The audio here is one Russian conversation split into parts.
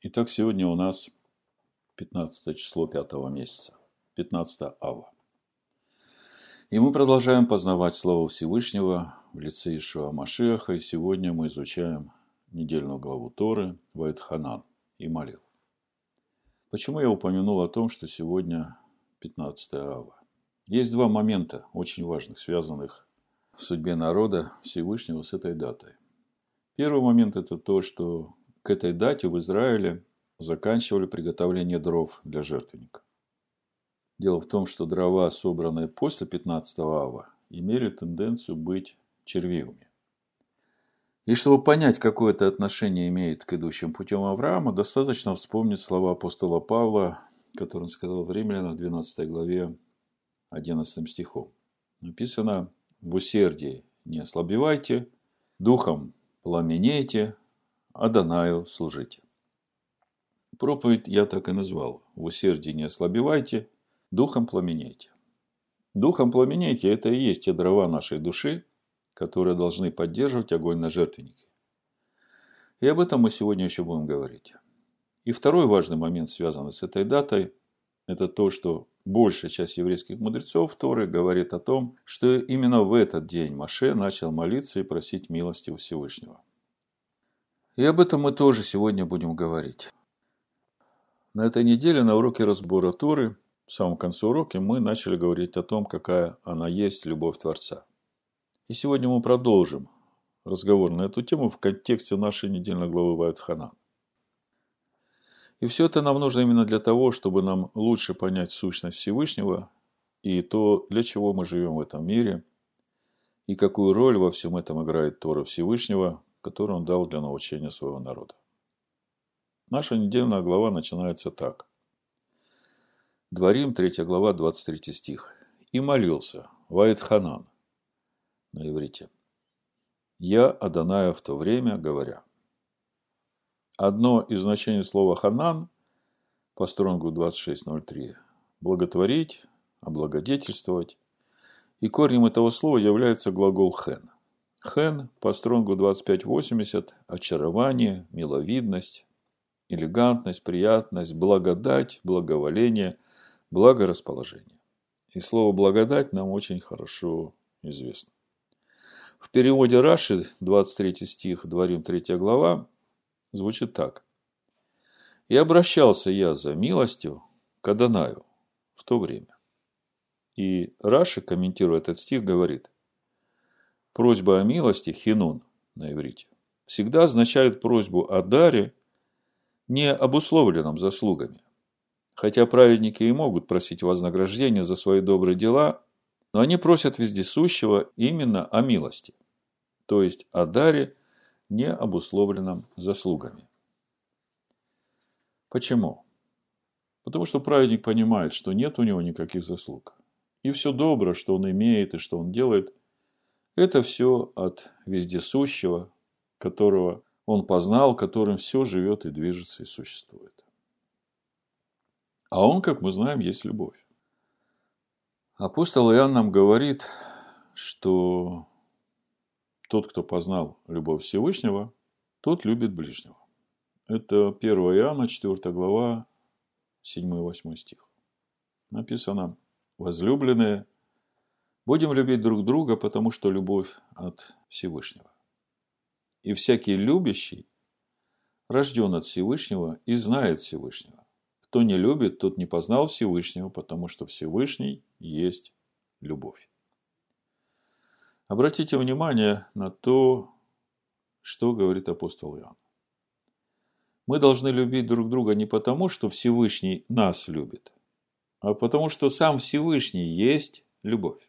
Итак, сегодня у нас 15 число 5 месяца, 15 ава. И мы продолжаем познавать Слово Всевышнего в лице Ишуа Машеха, и сегодня мы изучаем недельную главу Торы Вайтханан и молил. Почему я упомянул о том, что сегодня 15 ава? Есть два момента очень важных, связанных в судьбе народа Всевышнего с этой датой. Первый момент – это то, что к этой дате в Израиле заканчивали приготовление дров для жертвенника. Дело в том, что дрова, собранные после 15 ава, имели тенденцию быть червивыми. И чтобы понять, какое это отношение имеет к идущим путем Авраама, достаточно вспомнить слова апостола Павла, которые он сказал в Римлянах 12 главе 11 стихом. Написано «В усердии не ослабевайте, духом пламенейте, Адонаю служите. Проповедь я так и назвал. В усердии не ослабевайте, духом пламенейте. Духом пламенейте – это и есть те дрова нашей души, которые должны поддерживать огонь на жертвеннике. И об этом мы сегодня еще будем говорить. И второй важный момент, связанный с этой датой, это то, что большая часть еврейских мудрецов Торы говорит о том, что именно в этот день Маше начал молиться и просить милости у Всевышнего. И об этом мы тоже сегодня будем говорить. На этой неделе на уроке разбора Торы, в самом конце урока, мы начали говорить о том, какая она есть, любовь Творца. И сегодня мы продолжим разговор на эту тему в контексте нашей недельной главы Вайтханан. И все это нам нужно именно для того, чтобы нам лучше понять сущность Всевышнего и то, для чего мы живем в этом мире, и какую роль во всем этом играет Тора Всевышнего, который он дал для научения своего народа. Наша недельная глава начинается так. Дворим, 3 глава, 23 стих. «И молился, Ваид Ханан» на иврите. «Я Адоная в то время, говоря». Одно из значений слова «ханан» по стронгу 26.03 – благотворить, облагодетельствовать. И корнем этого слова является глагол «хен». Хен по стронгу 2580 – очарование, миловидность, элегантность, приятность, благодать, благоволение, благорасположение. И слово «благодать» нам очень хорошо известно. В переводе Раши, 23 стих, Дворим 3 глава, звучит так. «И обращался я за милостью к Адонаю в то время». И Раши, комментируя этот стих, говорит – Просьба о милости, хинун на иврите, всегда означает просьбу о даре, не обусловленном заслугами. Хотя праведники и могут просить вознаграждения за свои добрые дела, но они просят вездесущего именно о милости, то есть о даре, не обусловленном заслугами. Почему? Потому что праведник понимает, что нет у него никаких заслуг. И все добро, что он имеет и что он делает, это все от вездесущего, которого он познал, которым все живет и движется и существует. А он, как мы знаем, есть любовь. Апостол Иоанн нам говорит, что тот, кто познал любовь Всевышнего, тот любит ближнего. Это 1 Иоанна, 4 глава, 7-8 стих. Написано, возлюбленные, Будем любить друг друга, потому что любовь от Всевышнего. И всякий любящий рожден от Всевышнего и знает Всевышнего. Кто не любит, тот не познал Всевышнего, потому что Всевышний есть любовь. Обратите внимание на то, что говорит апостол Иоанн. Мы должны любить друг друга не потому, что Всевышний нас любит, а потому что сам Всевышний есть любовь.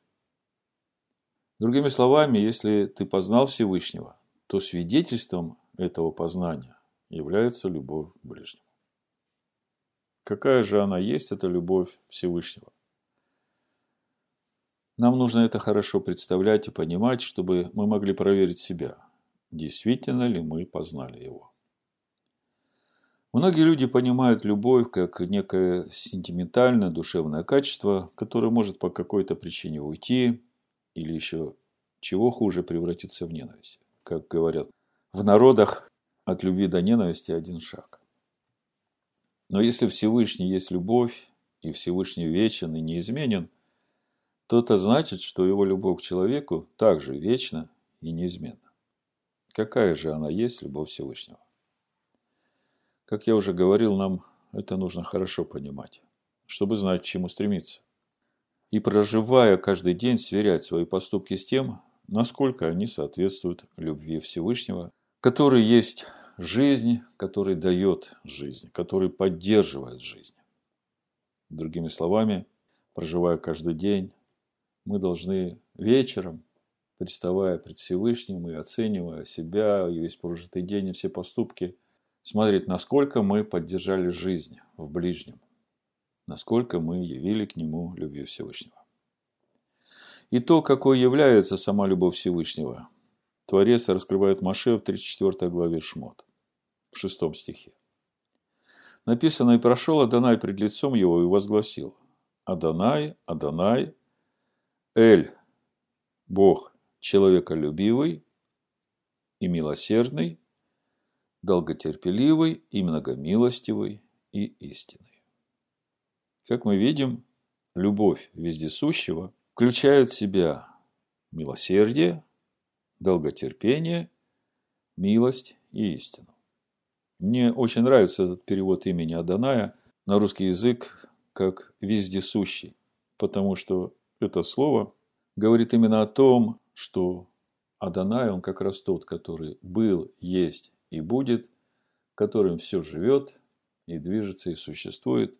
Другими словами, если ты познал Всевышнего, то свидетельством этого познания является любовь к ближнему. Какая же она есть, эта любовь Всевышнего? Нам нужно это хорошо представлять и понимать, чтобы мы могли проверить себя, действительно ли мы познали его. Многие люди понимают любовь как некое сентиментальное, душевное качество, которое может по какой-то причине уйти, или еще чего хуже превратиться в ненависть. Как говорят в народах, от любви до ненависти один шаг. Но если Всевышний есть любовь, и Всевышний вечен и неизменен, то это значит, что его любовь к человеку также вечна и неизменна. Какая же она есть, любовь Всевышнего? Как я уже говорил, нам это нужно хорошо понимать, чтобы знать, к чему стремиться. И проживая каждый день, сверять свои поступки с тем, насколько они соответствуют любви Всевышнего, который есть жизнь, который дает жизнь, который поддерживает жизнь. Другими словами, проживая каждый день, мы должны вечером, приставая пред Всевышним и оценивая себя и весь прожитый день и все поступки, смотреть, насколько мы поддержали жизнь в ближнем, насколько мы явили к нему любви Всевышнего. И то, какой является сама любовь Всевышнего, Творец раскрывает Маше в 34 главе Шмот, в 6 стихе. Написано, «И прошел Адонай пред лицом его и возгласил, Адонай, Адонай, Эль, Бог, человеколюбивый и милосердный, долготерпеливый и многомилостивый и истинный. Как мы видим, любовь вездесущего включает в себя милосердие, долготерпение, милость и истину. Мне очень нравится этот перевод имени Аданая на русский язык как «вездесущий», потому что это слово говорит именно о том, что Адонай, он как раз тот, который был, есть и будет, которым все живет и движется и существует,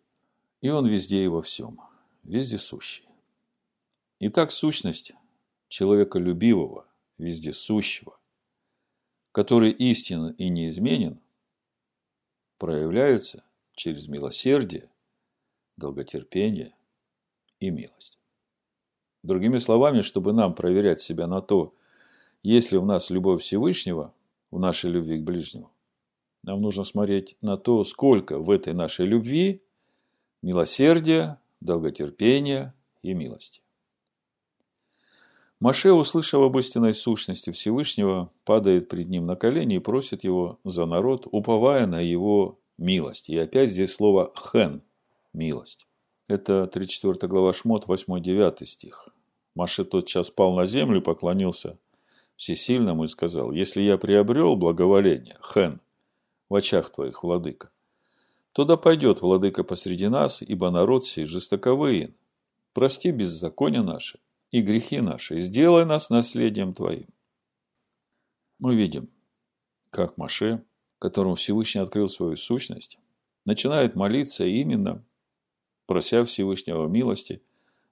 и он везде и во всем, вездесущий. Итак, сущность человеколюбивого, вездесущего, который истинно и неизменен, проявляется через милосердие, долготерпение и милость. Другими словами, чтобы нам проверять себя на то, есть ли в нас любовь Всевышнего в нашей любви к ближнему, нам нужно смотреть на то, сколько в этой нашей любви милосердия, долготерпения и милости. Маше, услышав об истинной сущности Всевышнего, падает пред ним на колени и просит его за народ, уповая на его милость. И опять здесь слово «хен» – милость. Это 34 глава Шмот, 8-9 стих. Маше тотчас пал на землю поклонился всесильному и сказал, «Если я приобрел благоволение, хен, в очах твоих, владыка, то да пойдет владыка посреди нас, ибо народ сей жестоковыен. Прости беззакония наши и грехи наши, и сделай нас наследием твоим». Мы видим, как Маше, которому Всевышний открыл свою сущность, начинает молиться именно прося Всевышнего милости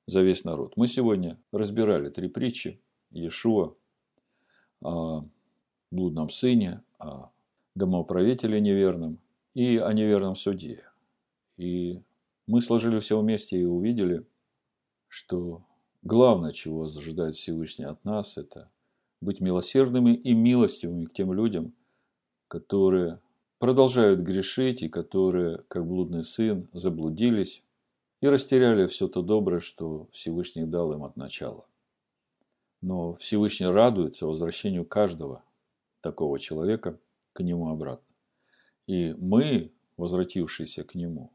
за весь народ. Мы сегодня разбирали три притчи Иешуа о блудном сыне, о домоуправителе неверном и о неверном судье. И мы сложили все вместе и увидели, что главное, чего зажидает Всевышний от нас, это быть милосердными и милостивыми к тем людям, которые продолжают грешить и которые, как блудный сын, заблудились, и растеряли все то доброе, что Всевышний дал им от начала. Но Всевышний радуется возвращению каждого такого человека к нему обратно. И мы, возвратившиеся к нему,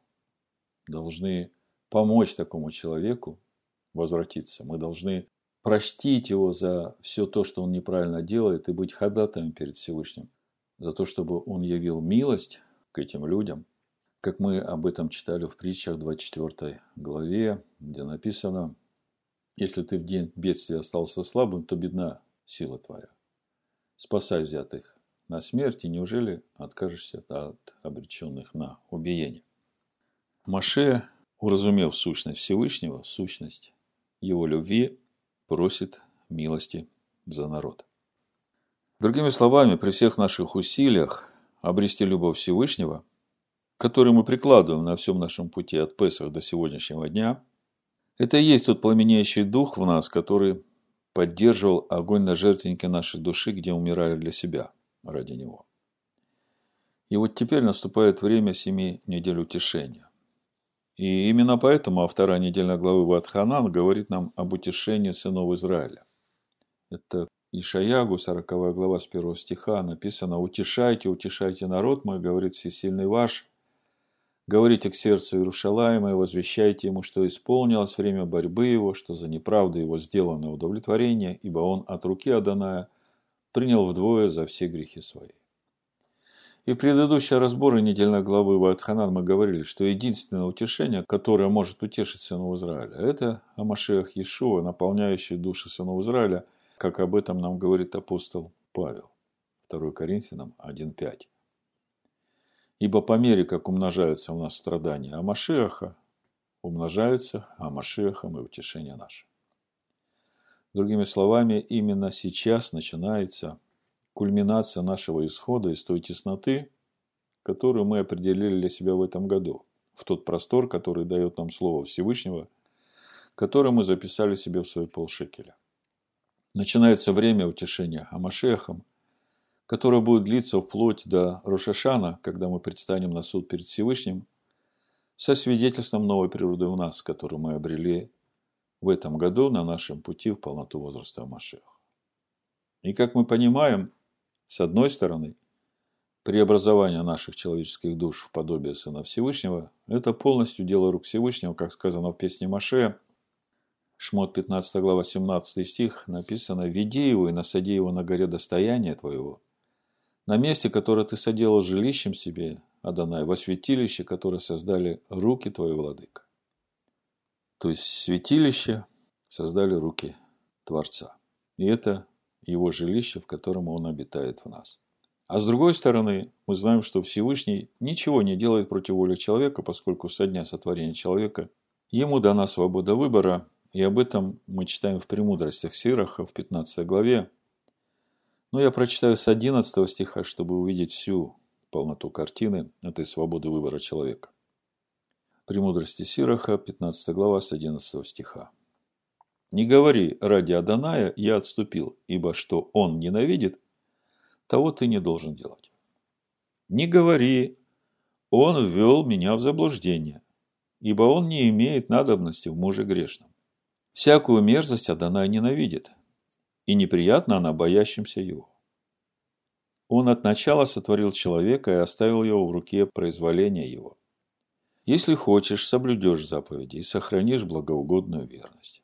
должны помочь такому человеку возвратиться. Мы должны простить его за все то, что он неправильно делает, и быть ходатаем перед Всевышним за то, чтобы он явил милость к этим людям – как мы об этом читали в притчах 24 главе, где написано, «Если ты в день бедствия остался слабым, то бедна сила твоя. Спасай взятых на смерть, и неужели откажешься от обреченных на убиение?» Маше, уразумев сущность Всевышнего, сущность его любви, просит милости за народ. Другими словами, при всех наших усилиях обрести любовь Всевышнего – который мы прикладываем на всем нашем пути от Песах до сегодняшнего дня, это и есть тот пламенеющий дух в нас, который поддерживал огонь на жертвеннике нашей души, где умирали для себя ради него. И вот теперь наступает время семи недель утешения. И именно поэтому вторая недельная главы Ватханан говорит нам об утешении сынов Израиля. Это Ишаягу, 40 глава с 1 стиха написано «Утешайте, утешайте народ мой, говорит всесильный ваш, Говорите к сердцу Иерушалаема и возвещайте ему, что исполнилось время борьбы его, что за неправду его сделано удовлетворение, ибо он от руки Аданая принял вдвое за все грехи свои. И в предыдущие разборы недельной главы Вайтханан мы говорили, что единственное утешение, которое может утешить сынов Израиля, это о Машеях Иешуа, наполняющий души сынов Израиля, как об этом нам говорит апостол Павел. 2 Коринфянам 1.5. Ибо по мере, как умножаются у нас страдания Амашиаха, умножаются Амашиахом и утешение наше. Другими словами, именно сейчас начинается кульминация нашего исхода из той тесноты, которую мы определили для себя в этом году, в тот простор, который дает нам Слово Всевышнего, который мы записали себе в свой полшекеля. Начинается время утешения Амашехом, которая будет длиться вплоть до Рошашана, когда мы предстанем на суд перед Всевышним, со свидетельством новой природы в нас, которую мы обрели в этом году на нашем пути в полноту возраста Машех. И как мы понимаем, с одной стороны, преобразование наших человеческих душ в подобие Сына Всевышнего – это полностью дело рук Всевышнего, как сказано в песне Маше, Шмот 15 глава 17 стих написано «Веди его и насади его на горе достояния твоего, на месте, которое ты соделал жилищем себе, Адонай, во святилище, которое создали руки твои, владыка. То есть святилище создали руки Творца. И это его жилище, в котором он обитает в нас. А с другой стороны, мы знаем, что Всевышний ничего не делает против воли человека, поскольку со дня сотворения человека ему дана свобода выбора, и об этом мы читаем в «Премудростях Сираха» в 15 главе, но я прочитаю с 11 стиха, чтобы увидеть всю полноту картины этой свободы выбора человека. Премудрости Сираха, 15 глава, с 11 стиха. «Не говори, ради Аданая я отступил, ибо что он ненавидит, того ты не должен делать. Не говори, он ввел меня в заблуждение, ибо он не имеет надобности в муже грешном. Всякую мерзость Адонай ненавидит, и неприятно она боящимся его. Он от начала сотворил человека и оставил его в руке произволения его. Если хочешь, соблюдешь заповеди и сохранишь благоугодную верность.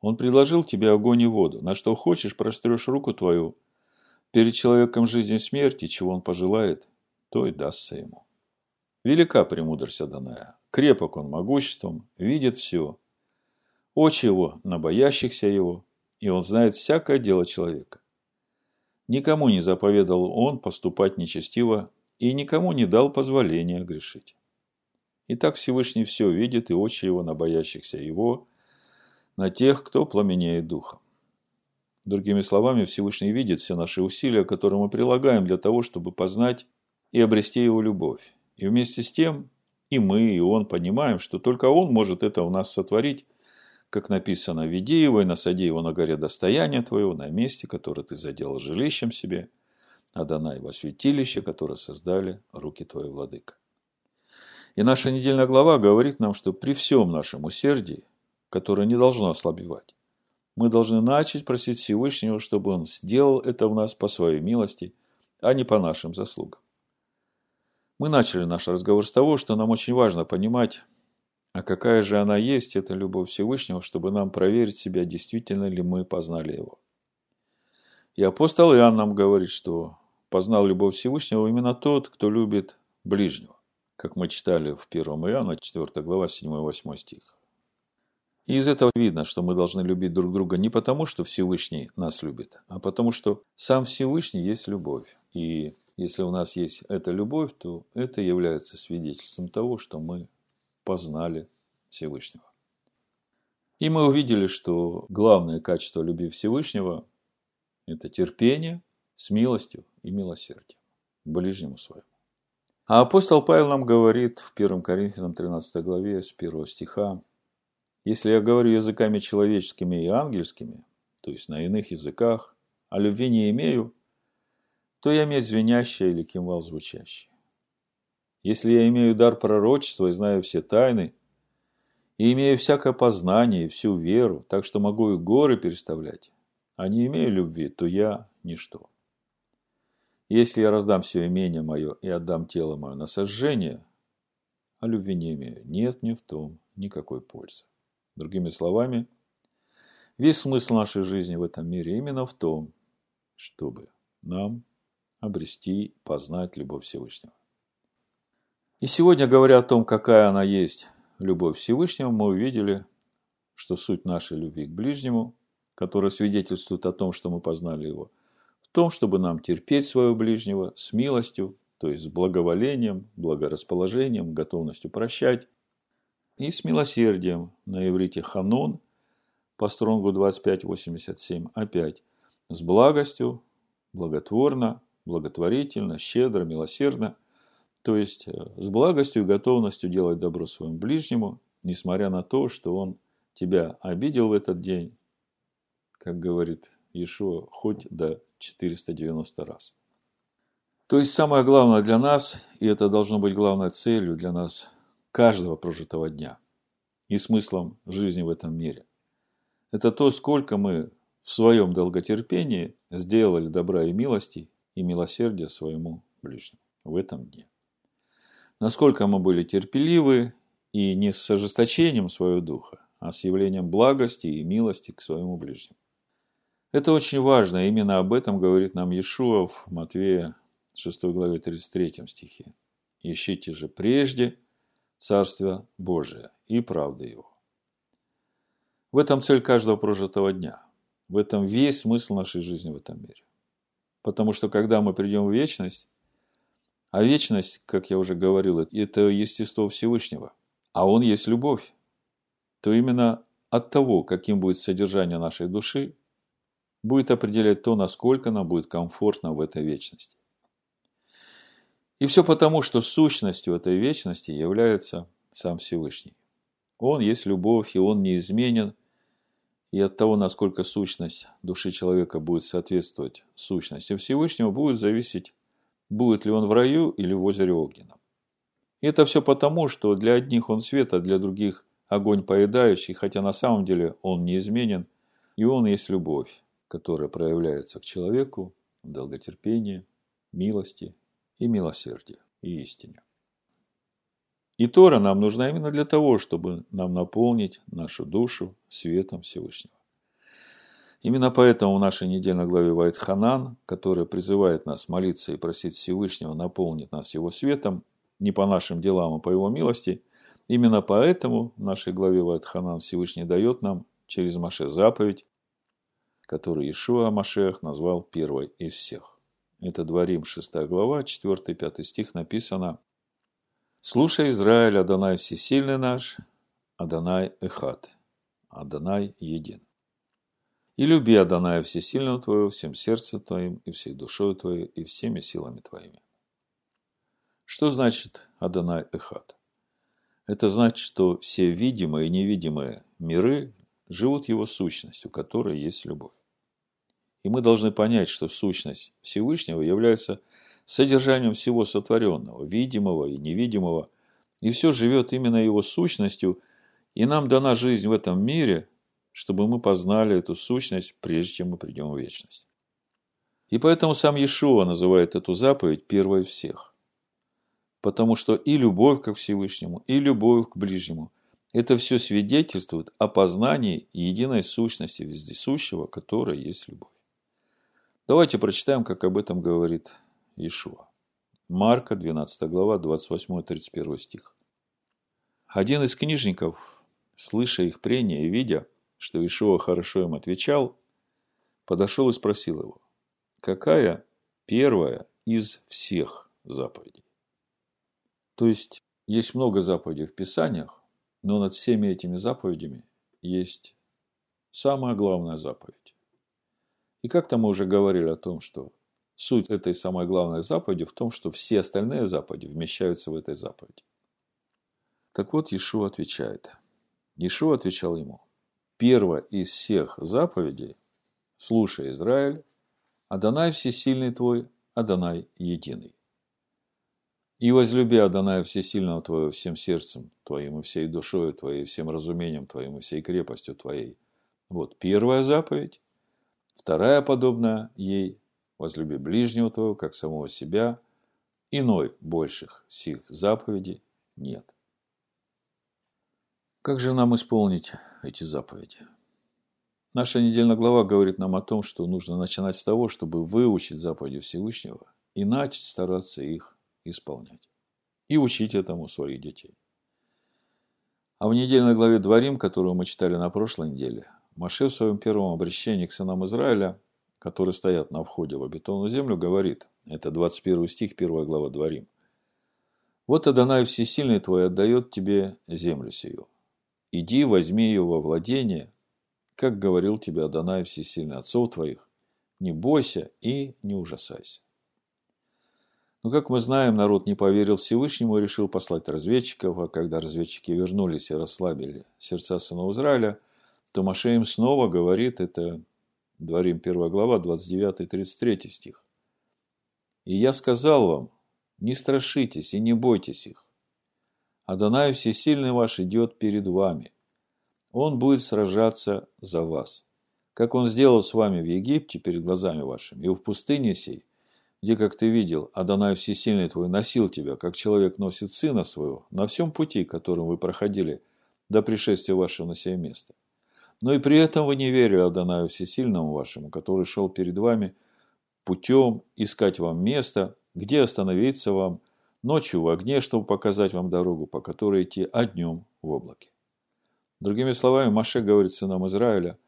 Он предложил тебе огонь и воду, на что хочешь, прострешь руку твою. Перед человеком жизнь и смерти, чего он пожелает, то и дастся ему. Велика премудрость Аданая, крепок он могуществом, видит все. Очи его на боящихся его, и он знает всякое дело человека. Никому не заповедал он поступать нечестиво и никому не дал позволения грешить. И так Всевышний все видит, и очи его на боящихся его, на тех, кто пламенеет духом. Другими словами, Всевышний видит все наши усилия, которые мы прилагаем для того, чтобы познать и обрести его любовь. И вместе с тем и мы, и он понимаем, что только он может это у нас сотворить, как написано, веди его и насади его на горе достояния твоего, на месте, которое ты заделал жилищем себе, а дана его святилище, которое создали руки твои, владыка. И наша недельная глава говорит нам, что при всем нашем усердии, которое не должно ослабевать, мы должны начать просить Всевышнего, чтобы Он сделал это в нас по своей милости, а не по нашим заслугам. Мы начали наш разговор с того, что нам очень важно понимать, а какая же она есть, эта любовь Всевышнего, чтобы нам проверить себя, действительно ли мы познали его. И апостол Иоанн нам говорит, что познал любовь Всевышнего именно тот, кто любит ближнего, как мы читали в 1 Иоанна, 4 глава, 7-8 стих. И из этого видно, что мы должны любить друг друга не потому, что Всевышний нас любит, а потому, что сам Всевышний есть любовь. И если у нас есть эта любовь, то это является свидетельством того, что мы познали Всевышнего. И мы увидели, что главное качество любви Всевышнего – это терпение с милостью и милосердием ближнему своему. А апостол Павел нам говорит в 1 Коринфянам 13 главе с 1 стиха, «Если я говорю языками человеческими и ангельскими, то есть на иных языках, а любви не имею, то я медь звенящая или кимвал звучащий. Если я имею дар пророчества и знаю все тайны, и имею всякое познание и всю веру, так что могу и горы переставлять, а не имею любви, то я ничто. Если я раздам все имение мое и отдам тело мое на сожжение, а любви не имею, нет мне в том никакой пользы. Другими словами, весь смысл нашей жизни в этом мире именно в том, чтобы нам обрести, познать любовь Всевышнего. И сегодня, говоря о том, какая она есть, любовь Всевышнего, мы увидели, что суть нашей любви к ближнему, которая свидетельствует о том, что мы познали его, том, чтобы нам терпеть своего ближнего с милостью, то есть с благоволением, благорасположением, готовностью прощать, и с милосердием, на иврите ханон, по стронгу 25.87, опять, с благостью, благотворно, благотворительно, щедро, милосердно, то есть э, с благостью и готовностью делать добро своему ближнему, несмотря на то, что он тебя обидел в этот день, как говорит Иешуа, хоть до 490 раз. То есть самое главное для нас, и это должно быть главной целью для нас каждого прожитого дня и смыслом жизни в этом мире, это то, сколько мы в своем долготерпении сделали добра и милости и милосердия своему ближнему в этом дне. Насколько мы были терпеливы и не с ожесточением своего духа, а с явлением благости и милости к своему ближнему. Это очень важно, именно об этом говорит нам Иешуа в Матвея 6 главе 33 стихе. «Ищите же прежде Царство Божие и правды Его». В этом цель каждого прожитого дня. В этом весь смысл нашей жизни в этом мире. Потому что когда мы придем в вечность, а вечность, как я уже говорил, это естество Всевышнего, а Он есть любовь, то именно от того, каким будет содержание нашей души, будет определять то, насколько нам будет комфортно в этой вечности. И все потому, что сущностью этой вечности является сам Всевышний. Он есть любовь, и он неизменен. И от того, насколько сущность души человека будет соответствовать сущности Всевышнего, будет зависеть, будет ли он в раю или в озере Огненном. И это все потому, что для одних он свет, а для других огонь поедающий, хотя на самом деле он неизменен, и он есть любовь которая проявляется к человеку в долготерпении, милости и милосердии и истине. И Тора нам нужна именно для того, чтобы нам наполнить нашу душу светом Всевышнего. Именно поэтому в нашей недельной главе Вайтханан, которая призывает нас молиться и просить Всевышнего наполнить нас Его светом, не по нашим делам, а по Его милости, именно поэтому в нашей главе Вайтханан Всевышний дает нам через Маше заповедь который Ишуа Машех назвал первой из всех. Это Дворим 6 глава, 4-5 стих написано «Слушай, Израиль, Адонай всесильный наш, Адонай Эхат, Адонай един. И люби Адоная всесильного твоего всем сердцем твоим и всей душой твоей и всеми силами твоими». Что значит Адонай Эхат? Это значит, что все видимые и невидимые миры живут его сущностью, которая есть любовь. И мы должны понять, что сущность Всевышнего является содержанием всего сотворенного, видимого и невидимого, и все живет именно его сущностью, и нам дана жизнь в этом мире, чтобы мы познали эту сущность, прежде чем мы придем в вечность. И поэтому сам Иешуа называет эту заповедь первой всех. Потому что и любовь к Всевышнему, и любовь к ближнему – это все свидетельствует о познании единой сущности вездесущего, которая есть любовь. Давайте прочитаем, как об этом говорит Иешуа. Марка, 12 глава, 28-31 стих. Один из книжников, слыша их прения и видя, что Ишуа хорошо им отвечал, подошел и спросил его, какая первая из всех заповедей? То есть, есть много заповедей в Писаниях, но над всеми этими заповедями есть самая главная заповедь. И как-то мы уже говорили о том, что суть этой самой главной заповеди в том, что все остальные заповеди вмещаются в этой заповеди. Так вот, Иешуа отвечает. Иешуа отвечал ему. Первая из всех заповедей, слушай, Израиль, Адонай всесильный твой, Адонай единый. И возлюби Адоная Всесильного Твоего всем сердцем Твоим и всей душою Твоей, всем разумением Твоим и всей крепостью Твоей. Вот первая заповедь. Вторая подобная ей – возлюби ближнего твоего, как самого себя. Иной больших сих заповедей нет. Как же нам исполнить эти заповеди? Наша недельная глава говорит нам о том, что нужно начинать с того, чтобы выучить заповеди Всевышнего и начать стараться их исполнять. И учить этому своих детей. А в недельной главе Дворим, которую мы читали на прошлой неделе, Маше в своем первом обращении к сынам Израиля, которые стоят на входе в обетованную землю, говорит, это 21 стих, 1 глава Дворим, «Вот Адонай Всесильный твой отдает тебе землю сию, Иди, возьми ее во владение, как говорил тебе Адонай Всесильный отцов твоих, не бойся и не ужасайся. Но, как мы знаем, народ не поверил Всевышнему и решил послать разведчиков, а когда разведчики вернулись и расслабили сердца сынов Израиля, то Маше им снова говорит, это Дворим 1 глава, 29-33 стих. «И я сказал вам, не страшитесь и не бойтесь их, Адонай Всесильный ваш идет перед вами. Он будет сражаться за вас. Как он сделал с вами в Египте перед глазами вашими и в пустыне сей, где, как ты видел, Адонай Всесильный твой носил тебя, как человек носит сына своего, на всем пути, которым вы проходили до пришествия вашего на сие место. Но и при этом вы не верили Адонаю Всесильному вашему, который шел перед вами путем искать вам место, где остановиться вам – ночью в огне, чтобы показать вам дорогу, по которой идти, а днем в облаке. Другими словами, Маше говорит сынам Израиля,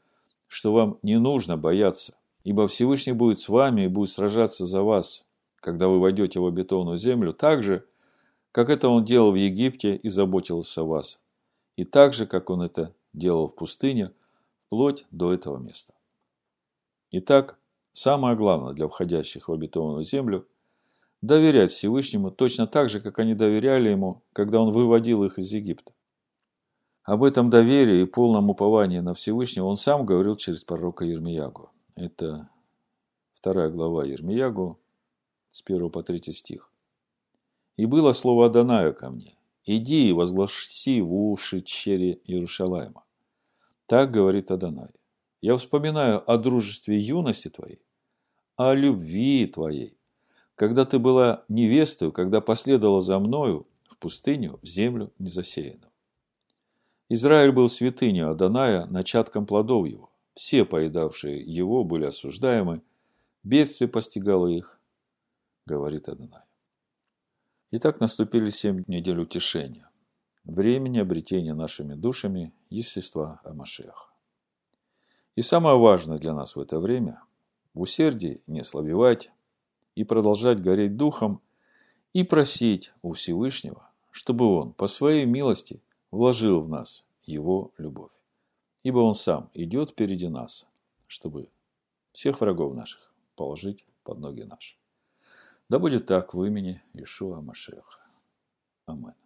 что вам не нужно бояться, ибо Всевышний будет с вами и будет сражаться за вас, когда вы войдете в обетованную землю, так же, как это он делал в Египте и заботился о вас, и так же, как он это делал в пустыне, вплоть до этого места. Итак, самое главное для входящих в обетованную землю – доверять Всевышнему точно так же, как они доверяли ему, когда он выводил их из Египта. Об этом доверии и полном уповании на Всевышнего он сам говорил через пророка Ермиягу. Это вторая глава Ермиягу с 1 по 3 стих. «И было слово Адоная ко мне, иди и возгласи в уши чере Иерушалайма. Так говорит Адонай. Я вспоминаю о дружестве юности твоей, о любви твоей, когда ты была невестой, когда последовала за мною в пустыню, в землю незасеянную. Израиль был святыней Аданая, начатком плодов его. Все, поедавшие его, были осуждаемы. Бедствие постигало их, говорит Адонай. Итак, наступили семь недель утешения. Времени обретения нашими душами естества Амашеха. И самое важное для нас в это время – в усердии не слабевать, и продолжать гореть духом и просить у Всевышнего, чтобы Он по своей милости вложил в нас Его любовь. Ибо Он сам идет впереди нас, чтобы всех врагов наших положить под ноги наши. Да будет так в имени Ишуа Машеха. Аминь.